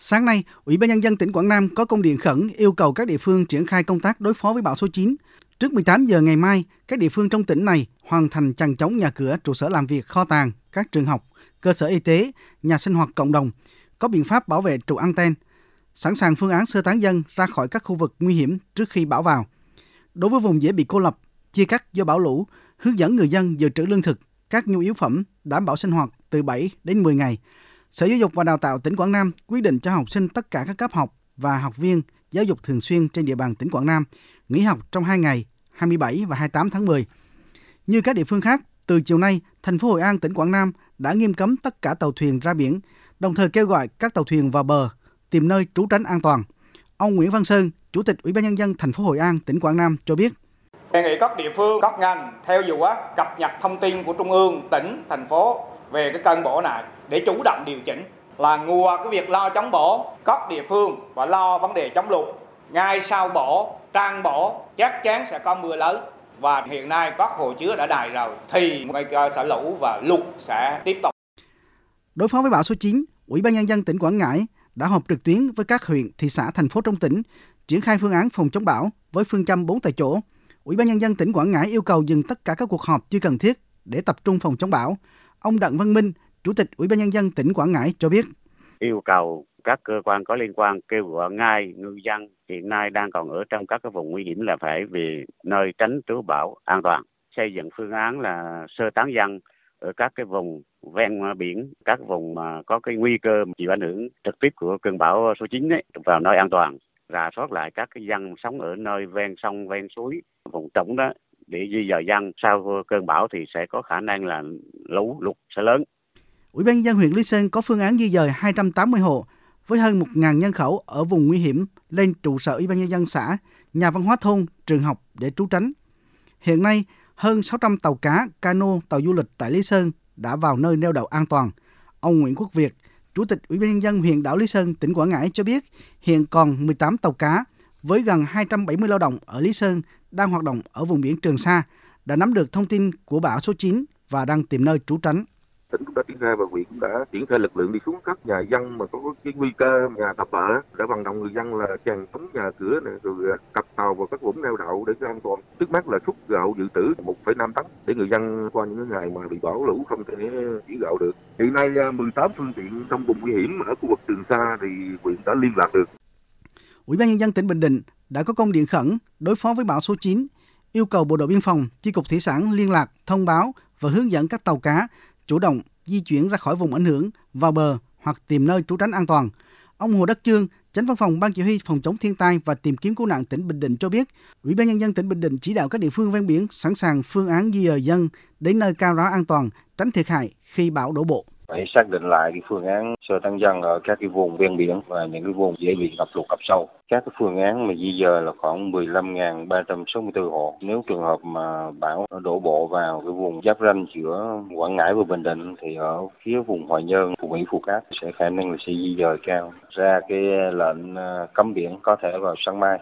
Sáng nay, Ủy ban Nhân dân tỉnh Quảng Nam có công điện khẩn yêu cầu các địa phương triển khai công tác đối phó với bão số 9. Trước 18 giờ ngày mai, các địa phương trong tỉnh này hoàn thành chằng chống nhà cửa, trụ sở làm việc, kho tàng, các trường học, cơ sở y tế, nhà sinh hoạt cộng đồng, có biện pháp bảo vệ trụ anten, sẵn sàng phương án sơ tán dân ra khỏi các khu vực nguy hiểm trước khi bão vào. Đối với vùng dễ bị cô lập, chia cắt do bão lũ, hướng dẫn người dân dự trữ lương thực, các nhu yếu phẩm, đảm bảo sinh hoạt từ 7 đến 10 ngày. Sở Giáo dục và Đào tạo tỉnh Quảng Nam quyết định cho học sinh tất cả các cấp học và học viên giáo dục thường xuyên trên địa bàn tỉnh Quảng Nam nghỉ học trong 2 ngày 27 và 28 tháng 10. Như các địa phương khác, từ chiều nay, thành phố Hội An, tỉnh Quảng Nam đã nghiêm cấm tất cả tàu thuyền ra biển, đồng thời kêu gọi các tàu thuyền vào bờ tìm nơi trú tránh an toàn. Ông Nguyễn Văn Sơn, Chủ tịch Ủy ban nhân dân thành phố Hội An, tỉnh Quảng Nam cho biết: Đề nghị các địa phương, các ngành theo dõi cập nhật thông tin của trung ương, tỉnh, thành phố về cái cơn bổ này để chủ động điều chỉnh là ngùa cái việc lo chống bổ, các địa phương và lo vấn đề chống lụt ngay sau bổ trang bổ chắc chắn sẽ có mưa lớn và hiện nay các hồ chứa đã đầy rồi thì nguy cơ xả lũ và lụt sẽ tiếp tục. Đối phó với bão số 9, Ủy ban nhân dân tỉnh Quảng Ngãi đã họp trực tuyến với các huyện, thị xã, thành phố trong tỉnh triển khai phương án phòng chống bão với phương châm 4 tại chỗ. Ủy ban nhân dân tỉnh Quảng Ngãi yêu cầu dừng tất cả các cuộc họp chưa cần thiết để tập trung phòng chống bão. Ông Đặng Văn Minh, Chủ tịch Ủy ban nhân dân tỉnh Quảng Ngãi cho biết: yêu cầu các cơ quan có liên quan kêu gọi ngay ngư dân hiện nay đang còn ở trong các cái vùng nguy hiểm là phải về nơi tránh trú bão an toàn. Xây dựng phương án là sơ tán dân ở các cái vùng ven biển, các vùng mà có cái nguy cơ chịu ảnh hưởng trực tiếp của cơn bão số 9 ấy, vào nơi an toàn, rà soát lại các cái dân sống ở nơi ven sông, ven suối, vùng trũng đó để di dời dân sau cơn bão thì sẽ có khả năng là lũ lụt sẽ lớn. Ủy ban dân huyện Lý Sơn có phương án di dời 280 hộ với hơn 1.000 nhân khẩu ở vùng nguy hiểm lên trụ sở Ủy ban nhân dân xã, nhà văn hóa thôn, trường học để trú tránh. Hiện nay, hơn 600 tàu cá, cano, tàu du lịch tại Lý Sơn đã vào nơi neo đậu an toàn. Ông Nguyễn Quốc Việt, Chủ tịch Ủy ban nhân dân huyện đảo Lý Sơn, tỉnh Quảng Ngãi cho biết, hiện còn 18 tàu cá với gần 270 lao động ở Lý Sơn đang hoạt động ở vùng biển Trường Sa đã nắm được thông tin của bão số 9 và đang tìm nơi trú tránh tỉnh cũng đã triển khai và huyện cũng đã triển khai lực lượng đi xuống các nhà dân mà có cái nguy cơ nhà tập ở để vận động người dân là chèn chống nhà cửa này rồi cặp cập tàu vào các vũng neo đậu để cho an toàn. Trước mắt là xuất gạo dự trữ 1,5 tấn để người dân qua những ngày mà bị bão lũ không thể chỉ gạo được. Hiện nay à, 18 phương tiện trong vùng nguy hiểm ở khu vực Trường Sa thì huyện đã liên lạc được. Ủy ban nhân dân tỉnh Bình Định đã có công điện khẩn đối phó với bão số 9 yêu cầu Bộ đội Biên phòng, Chi cục Thủy sản liên lạc, thông báo và hướng dẫn các tàu cá chủ động di chuyển ra khỏi vùng ảnh hưởng vào bờ hoặc tìm nơi trú tránh an toàn. Ông Hồ Đắc Chương, Chánh văn phòng Ban chỉ huy phòng chống thiên tai và tìm kiếm cứu nạn tỉnh Bình Định cho biết, Ủy ban nhân dân tỉnh Bình Định chỉ đạo các địa phương ven biển sẵn sàng phương án di dời dân đến nơi cao ráo an toàn, tránh thiệt hại khi bão đổ bộ phải xác định lại cái phương án sơ tán dân ở các cái vùng ven biển và những cái vùng dễ bị ngập lụt ngập sâu. Các cái phương án mà di dời là khoảng 15.364 hộ. Nếu trường hợp mà bão đổ bộ vào cái vùng giáp ranh giữa Quảng Ngãi và Bình Định thì ở phía vùng Hòa Nhơn, Phú Mỹ, Phú Cát sẽ khả năng là sẽ di dời cao ra cái lệnh ờ, cấm biển có thể vào sáng mai.